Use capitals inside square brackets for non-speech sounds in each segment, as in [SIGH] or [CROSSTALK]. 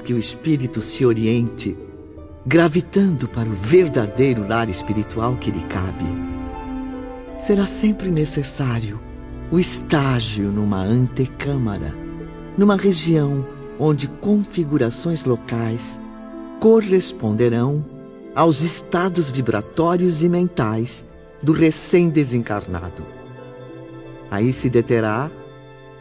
que o espírito se oriente, gravitando para o verdadeiro lar espiritual que lhe cabe, será sempre necessário o estágio numa antecâmara, numa região onde configurações locais corresponderão aos estados vibratórios e mentais do recém-desencarnado. Aí se deterá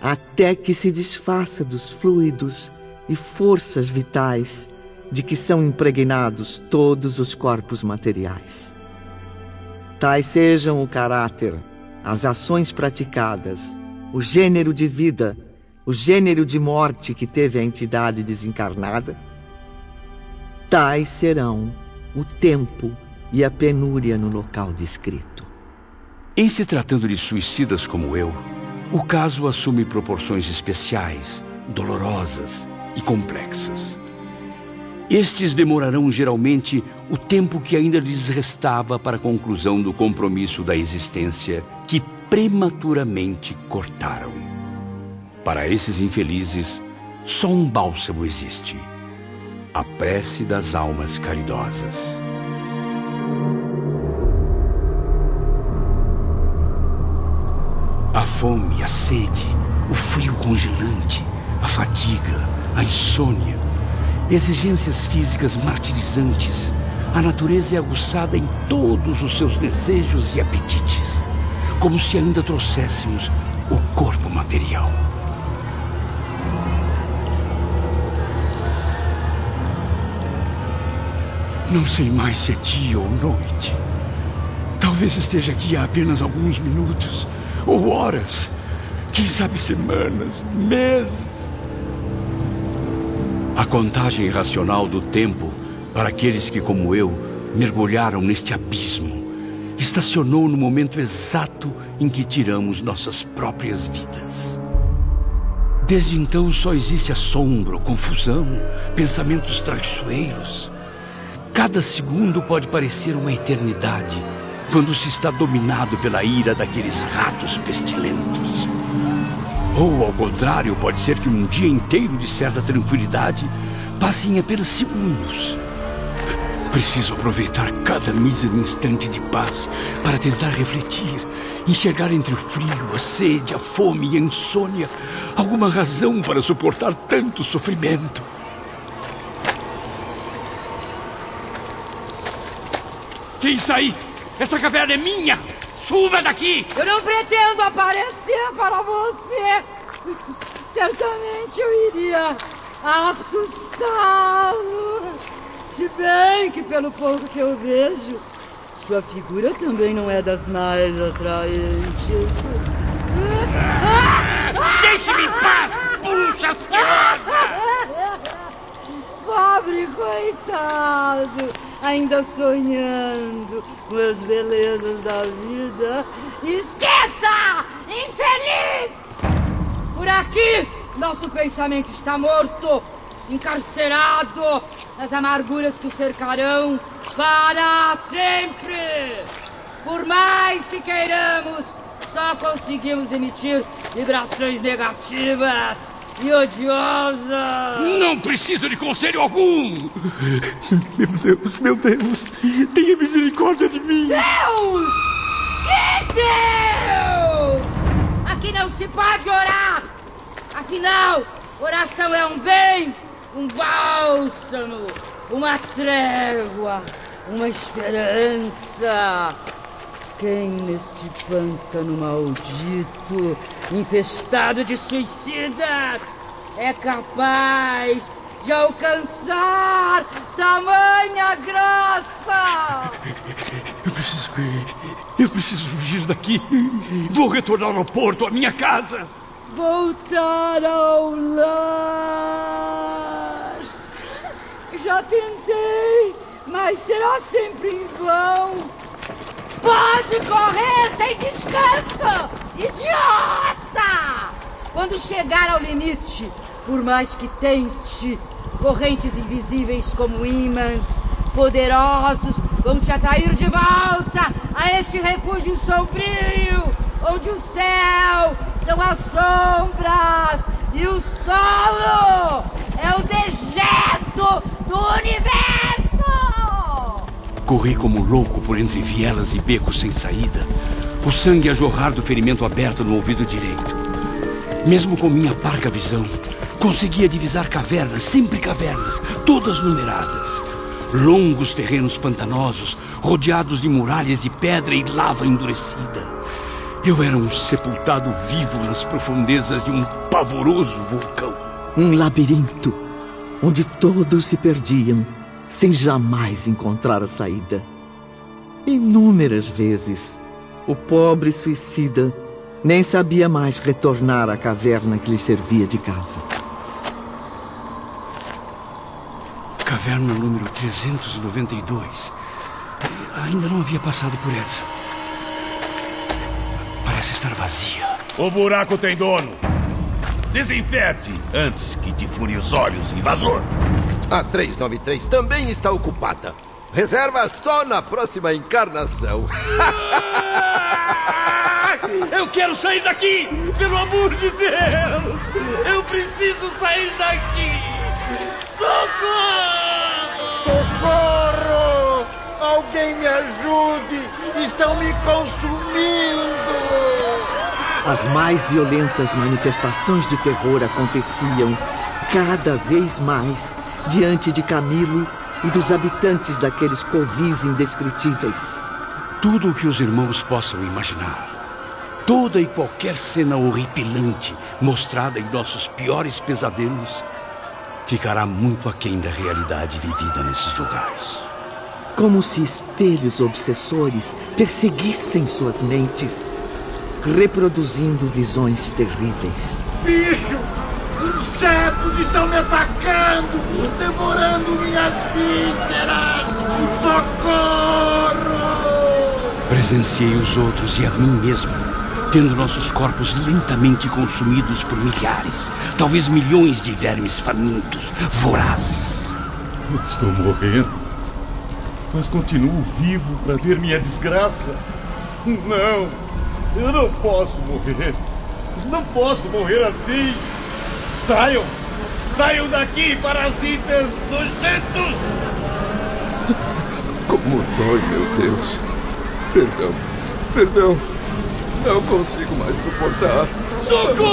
até que se desfaça dos fluidos e forças vitais de que são impregnados todos os corpos materiais. Tais sejam o caráter, as ações praticadas, o gênero de vida, o gênero de morte que teve a entidade desencarnada, tais serão o tempo e a penúria no local descrito. Em se tratando de suicidas como eu, o caso assume proporções especiais, dolorosas e complexas. Estes demorarão geralmente o tempo que ainda lhes restava para a conclusão do compromisso da existência que prematuramente cortaram. Para esses infelizes, só um bálsamo existe: a prece das almas caridosas. A fome, a sede, o frio congelante, a fadiga, a insônia exigências físicas martirizantes, a natureza é aguçada em todos os seus desejos e apetites, como se ainda trouxéssemos o corpo material. Não sei mais se é dia ou noite. Talvez esteja aqui há apenas alguns minutos, ou horas, quem sabe semanas, meses. A contagem irracional do tempo para aqueles que, como eu, mergulharam neste abismo estacionou no momento exato em que tiramos nossas próprias vidas. Desde então só existe assombro, confusão, pensamentos traiçoeiros. Cada segundo pode parecer uma eternidade quando se está dominado pela ira daqueles ratos pestilentos. Ou, ao contrário, pode ser que um dia inteiro de certa tranquilidade passe em apenas segundos. Preciso aproveitar cada mísero instante de paz para tentar refletir, enxergar entre o frio, a sede, a fome e a insônia alguma razão para suportar tanto sofrimento. Quem está aí? Esta caverna é minha! Suba daqui! Eu não pretendo aparecer para você. Certamente eu iria assustá-lo. Se bem que, pelo pouco que eu vejo, sua figura também não é das mais atraentes. Deixe-me em paz, puxa asquerosa! Pobre coitado! ainda sonhando com as belezas da vida. Esqueça! Infeliz! Por aqui, nosso pensamento está morto, encarcerado nas amarguras que o cercarão para sempre. Por mais que queiramos, só conseguimos emitir vibrações negativas e odiosa! Não preciso de conselho algum! Meu Deus, meu Deus! Tenha misericórdia de mim! Deus! Que Deus! Aqui não se pode orar! Afinal, oração é um bem, um bálsamo, uma trégua, uma esperança. Quem neste pântano maldito, infestado de suicidas, é capaz de alcançar tamanha graça? [LAUGHS] Eu preciso. Eu preciso fugir daqui. Vou retornar ao porto, à minha casa. Voltar ao lar. Já tentei, mas será sempre em vão. Pode correr sem descanso! Idiota! Quando chegar ao limite, por mais que tente, correntes invisíveis como ímãs, poderosos, vão te atrair de volta a este refúgio sombrio, onde o céu são as sombras e o solo é o dejeto do universo! Corri como louco por entre vielas e becos sem saída, o sangue a jorrar do ferimento aberto no ouvido direito. Mesmo com minha parca visão, conseguia divisar cavernas, sempre cavernas, todas numeradas. Longos terrenos pantanosos, rodeados de muralhas de pedra e lava endurecida. Eu era um sepultado vivo nas profundezas de um pavoroso vulcão. Um labirinto onde todos se perdiam sem jamais encontrar a saída. Inúmeras vezes, o pobre suicida nem sabia mais retornar à caverna que lhe servia de casa. Caverna número 392. Ainda não havia passado por essa. Parece estar vazia. O buraco tem dono. Desinfete antes que te fure os olhos, invasor. A 393 também está ocupada. Reserva só na próxima encarnação. [LAUGHS] Eu quero sair daqui! Pelo amor de Deus! Eu preciso sair daqui! Socorro! Socorro! Alguém me ajude! Estão me consumindo! As mais violentas manifestações de terror aconteciam cada vez mais diante de Camilo e dos habitantes daqueles covis indescritíveis. Tudo o que os irmãos possam imaginar. Toda e qualquer cena horripilante mostrada em nossos piores pesadelos ficará muito aquém da realidade vivida nesses lugares. Como se espelhos obsessores perseguissem suas mentes, reproduzindo visões terríveis. Bicho! Insetos estão me atacando! Devorando minhas vísceras! Socorro! Presenciei os outros e a mim mesmo, tendo nossos corpos lentamente consumidos por milhares, talvez milhões de vermes famintos, vorazes. Estou morrendo. Mas continuo vivo para ver minha desgraça. Não, eu não posso morrer. Não posso morrer assim. Saiam! Saiam daqui, parasitas nojentos! [LAUGHS] Como dói, meu Deus. Perdão, perdão. Não consigo mais suportar. Socorro!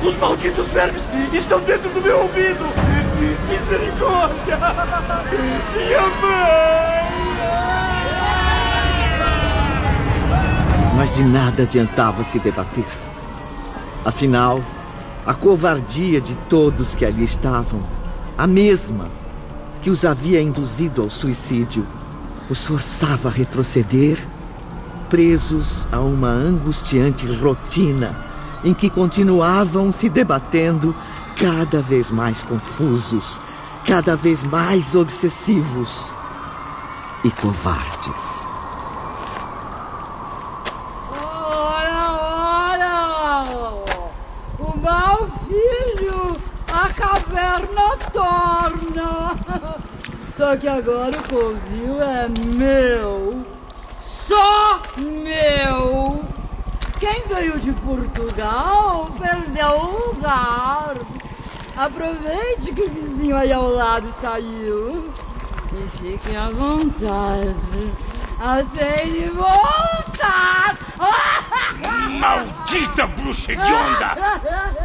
[LAUGHS] Os malditos vermes estão dentro do meu ouvido! Misericórdia! Minha mãe! Mas de nada adiantava se debater. Afinal, a covardia de todos que ali estavam, a mesma que os havia induzido ao suicídio, os forçava a retroceder, presos a uma angustiante rotina em que continuavam se debatendo cada vez mais confusos, cada vez mais obsessivos e covardes. Filho, a caverna torna! Só que agora o covil é meu. Só meu! Quem veio de Portugal perdeu o lugar. Aproveite que o vizinho aí ao lado saiu. E fiquem à vontade até ele voltar. [LAUGHS] Maldita bruxa hedionda!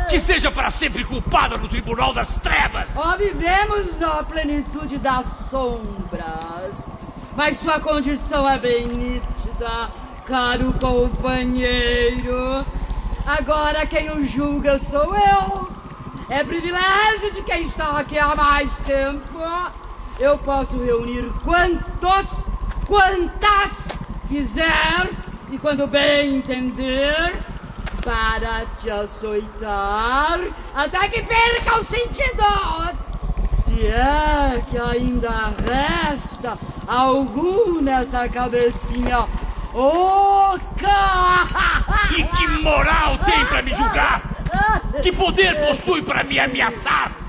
Que seja para sempre culpada no tribunal das trevas! Ó, vivemos na plenitude das sombras, mas sua condição é bem nítida, caro companheiro. Agora quem o julga sou eu. É privilégio de quem está aqui há mais tempo. Eu posso reunir quantos, quantas quiser e quando bem entender para te açoitar até que perca os sentidos. Se é que ainda resta algum nessa cabecinha oca. E que moral tem para me julgar? [LAUGHS] Que poder possui para me ameaçar?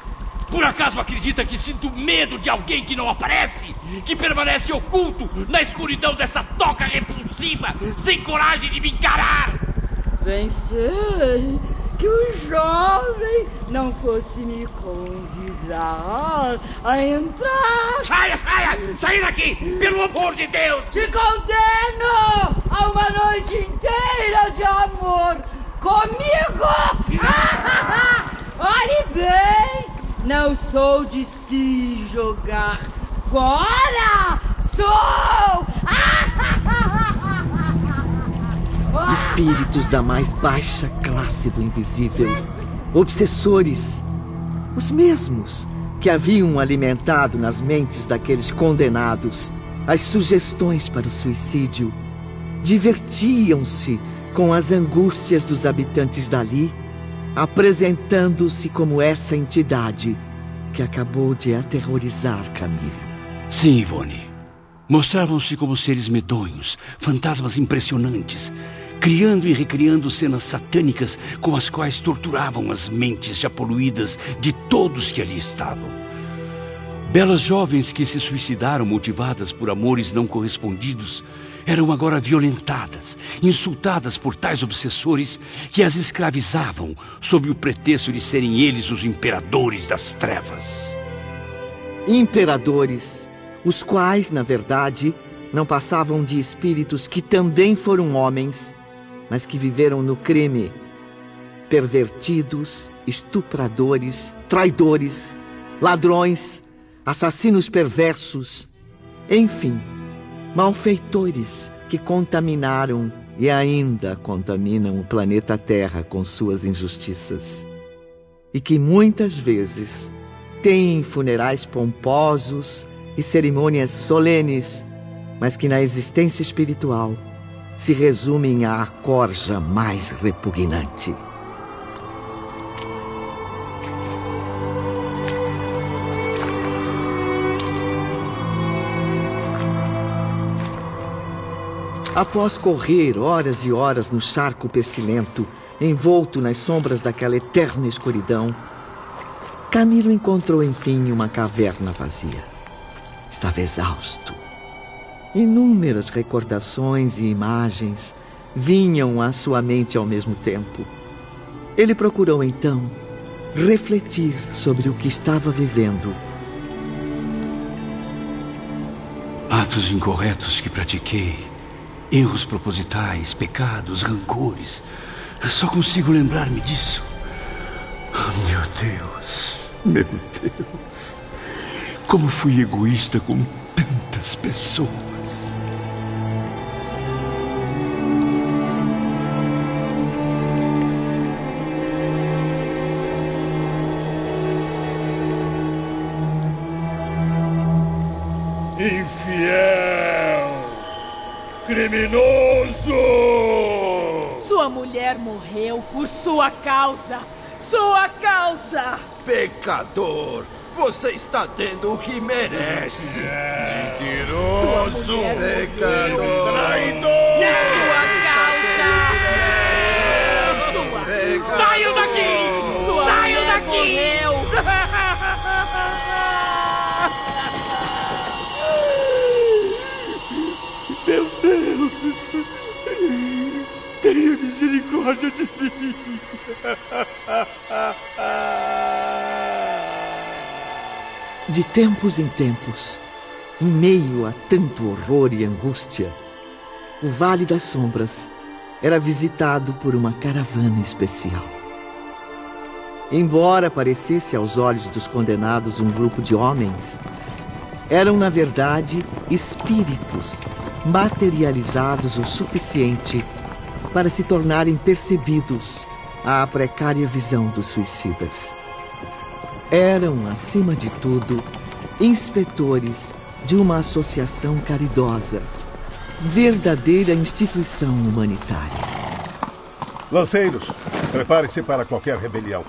Por acaso acredita que sinto medo de alguém que não aparece? Que permanece oculto na escuridão dessa toca repulsiva, sem coragem de me encarar? Pensei que o jovem não fosse me convidar a entrar. Saia, saia! Saia daqui! Pelo amor de Deus! Te condeno a uma noite inteira de amor comigo! [LAUGHS] Olhe bem, não sou de se jogar fora! Sou! [LAUGHS] Espíritos da mais baixa classe do invisível, obsessores, os mesmos que haviam alimentado nas mentes daqueles condenados as sugestões para o suicídio, divertiam-se com as angústias dos habitantes dali, apresentando-se como essa entidade que acabou de aterrorizar Camilo. Sim, Ivone. Mostravam-se como seres medonhos, fantasmas impressionantes, criando e recriando cenas satânicas com as quais torturavam as mentes já poluídas de todos que ali estavam. Belas jovens que se suicidaram motivadas por amores não correspondidos eram agora violentadas, insultadas por tais obsessores que as escravizavam sob o pretexto de serem eles os imperadores das trevas. Imperadores, os quais, na verdade, não passavam de espíritos que também foram homens, mas que viveram no crime. Pervertidos, estupradores, traidores, ladrões, assassinos perversos, enfim, malfeitores que contaminaram e ainda contaminam o planeta Terra com suas injustiças. E que muitas vezes têm funerais pomposos e cerimônias solenes, mas que na existência espiritual se resumem à corja mais repugnante. Após correr horas e horas no charco pestilento, envolto nas sombras daquela eterna escuridão, Camilo encontrou enfim uma caverna vazia. Estava exausto. Inúmeras recordações e imagens vinham à sua mente ao mesmo tempo. Ele procurou então refletir sobre o que estava vivendo. Atos incorretos que pratiquei, erros propositais, pecados, rancores. Só consigo lembrar-me disso. Oh, meu Deus, meu Deus. Como fui egoísta com tantas pessoas. Infiel! Criminoso! Sua mulher morreu por sua causa! Sua causa! Pecador! Você está tendo o que merece! Mentiroso! Pecador! Traidor! Sua causa! Sua... Pecador! Saiam daqui! Sua Saiam daqui! morreu! Tenha misericórdia de mim! [LAUGHS] De tempos em tempos, em meio a tanto horror e angústia, o Vale das Sombras era visitado por uma caravana especial. Embora parecesse aos olhos dos condenados um grupo de homens, eram na verdade espíritos materializados o suficiente para se tornarem percebidos à precária visão dos suicidas. Eram, acima de tudo, inspetores de uma associação caridosa, verdadeira instituição humanitária. Lanceiros, prepare-se para qualquer rebelião.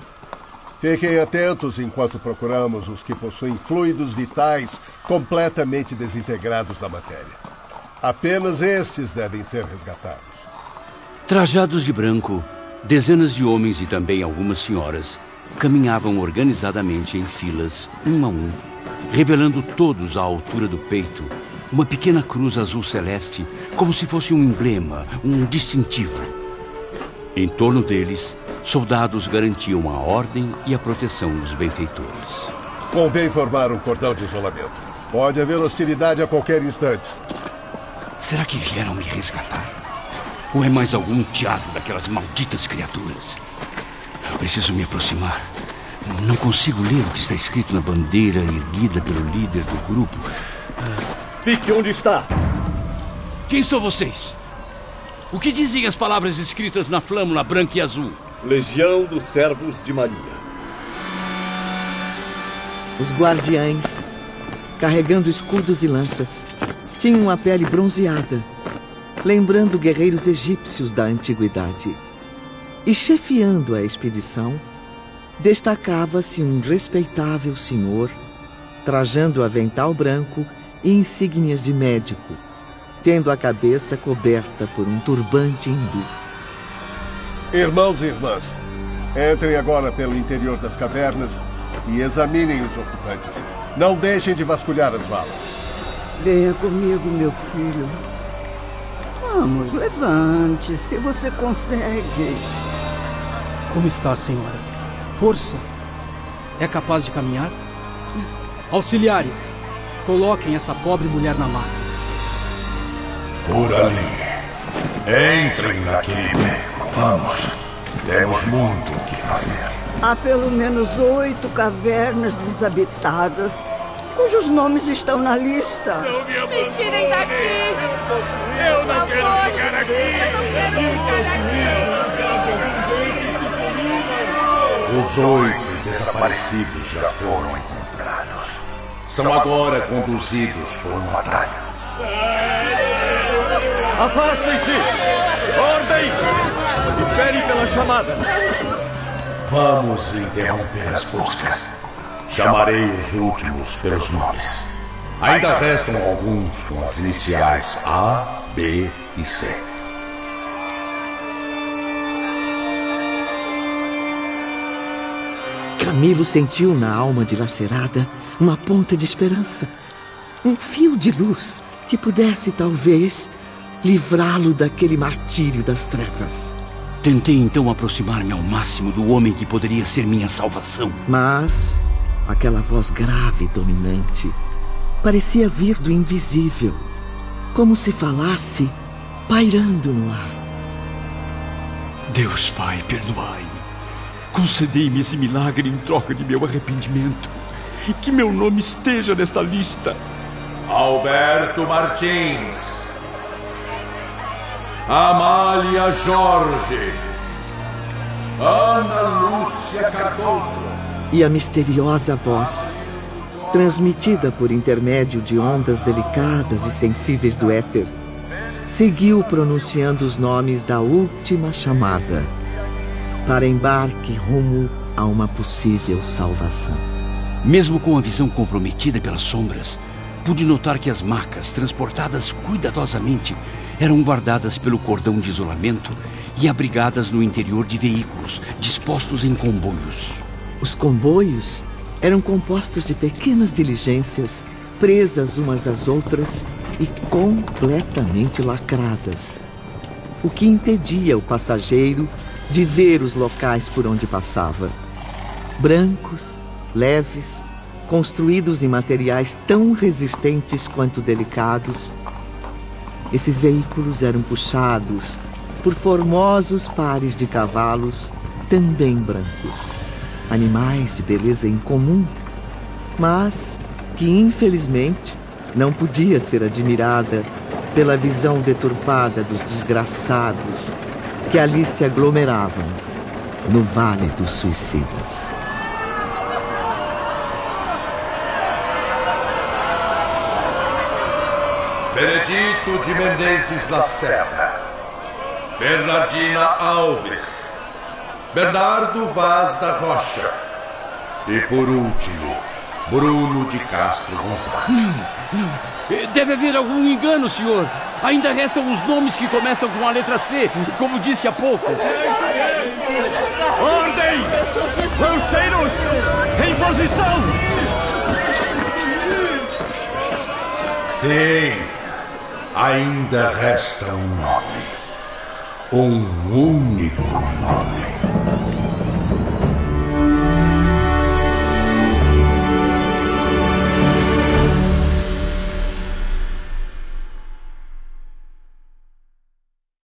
Fiquem atentos enquanto procuramos os que possuem fluidos vitais completamente desintegrados da matéria. Apenas estes devem ser resgatados. Trajados de branco, dezenas de homens e também algumas senhoras caminhavam organizadamente em filas, um a um, revelando todos à altura do peito uma pequena cruz azul celeste, como se fosse um emblema, um distintivo. Em torno deles, soldados garantiam a ordem e a proteção dos benfeitores. Convém formar um cordão de isolamento. Pode haver hostilidade a qualquer instante. Será que vieram me resgatar? Ou é mais algum teatro daquelas malditas criaturas? Eu preciso me aproximar. Não consigo ler o que está escrito na bandeira erguida pelo líder do grupo. Fique onde está. Quem são vocês? O que dizem as palavras escritas na flâmula branca e azul? Legião dos Servos de Maria. Os guardiães, carregando escudos e lanças, tinham a pele bronzeada, lembrando guerreiros egípcios da antiguidade. E chefiando a expedição, destacava-se um respeitável senhor, trajando avental branco e insígnias de médico, tendo a cabeça coberta por um turbante hindu. Irmãos e irmãs, entrem agora pelo interior das cavernas e examinem os ocupantes. Não deixem de vasculhar as valas. Venha comigo, meu filho. Vamos, levante, se você consegue. Como está, senhora? Força? É capaz de caminhar? Auxiliares, coloquem essa pobre mulher na maca. Por ali. Entrem naquele beco. Vamos. Temos muito o que fazer. Há pelo menos oito cavernas desabitadas, cujos nomes estão na lista. Não me, me tirem daqui! Eu não quero ficar aqui! Eu não quero ficar aqui! Os oito desaparecidos já foram encontrados. São agora conduzidos por um atalho. Afastem-se! Ordem! Espere pela chamada! Vamos interromper as buscas. Chamarei os últimos pelos nomes. Ainda restam alguns com as iniciais A, B e C. Camilo sentiu na alma dilacerada uma ponta de esperança, um fio de luz que pudesse, talvez, livrá-lo daquele martírio das trevas. Tentei então aproximar-me ao máximo do homem que poderia ser minha salvação. Mas aquela voz grave e dominante parecia vir do invisível, como se falasse pairando no ar. Deus Pai, perdoai-me. Concedei-me esse milagre em troca de meu arrependimento. Que meu nome esteja nesta lista. Alberto Martins. Amália Jorge. Ana Lúcia Cardoso. E a misteriosa voz, transmitida por intermédio de ondas delicadas e sensíveis do éter, seguiu pronunciando os nomes da última chamada para embarque rumo a uma possível salvação. Mesmo com a visão comprometida pelas sombras, pude notar que as macas, transportadas cuidadosamente, eram guardadas pelo cordão de isolamento e abrigadas no interior de veículos, dispostos em comboios. Os comboios eram compostos de pequenas diligências, presas umas às outras e completamente lacradas, o que impedia o passageiro de ver os locais por onde passava. Brancos, leves, construídos em materiais tão resistentes quanto delicados, esses veículos eram puxados por formosos pares de cavalos, também brancos. Animais de beleza incomum, mas que infelizmente não podia ser admirada pela visão deturpada dos desgraçados que ali se aglomeravam no Vale dos Suicidas. Benedito de Menezes Lacerda. Bernardina Alves. Bernardo Vaz da Rocha. E por último, Bruno de Castro Gonçalves. Não, não. Deve haver algum engano, senhor. Ainda restam os nomes que começam com a letra C, como disse há pouco. Ordem! Lanceiros! Em posição! Sim, ainda resta um nome. um único nome.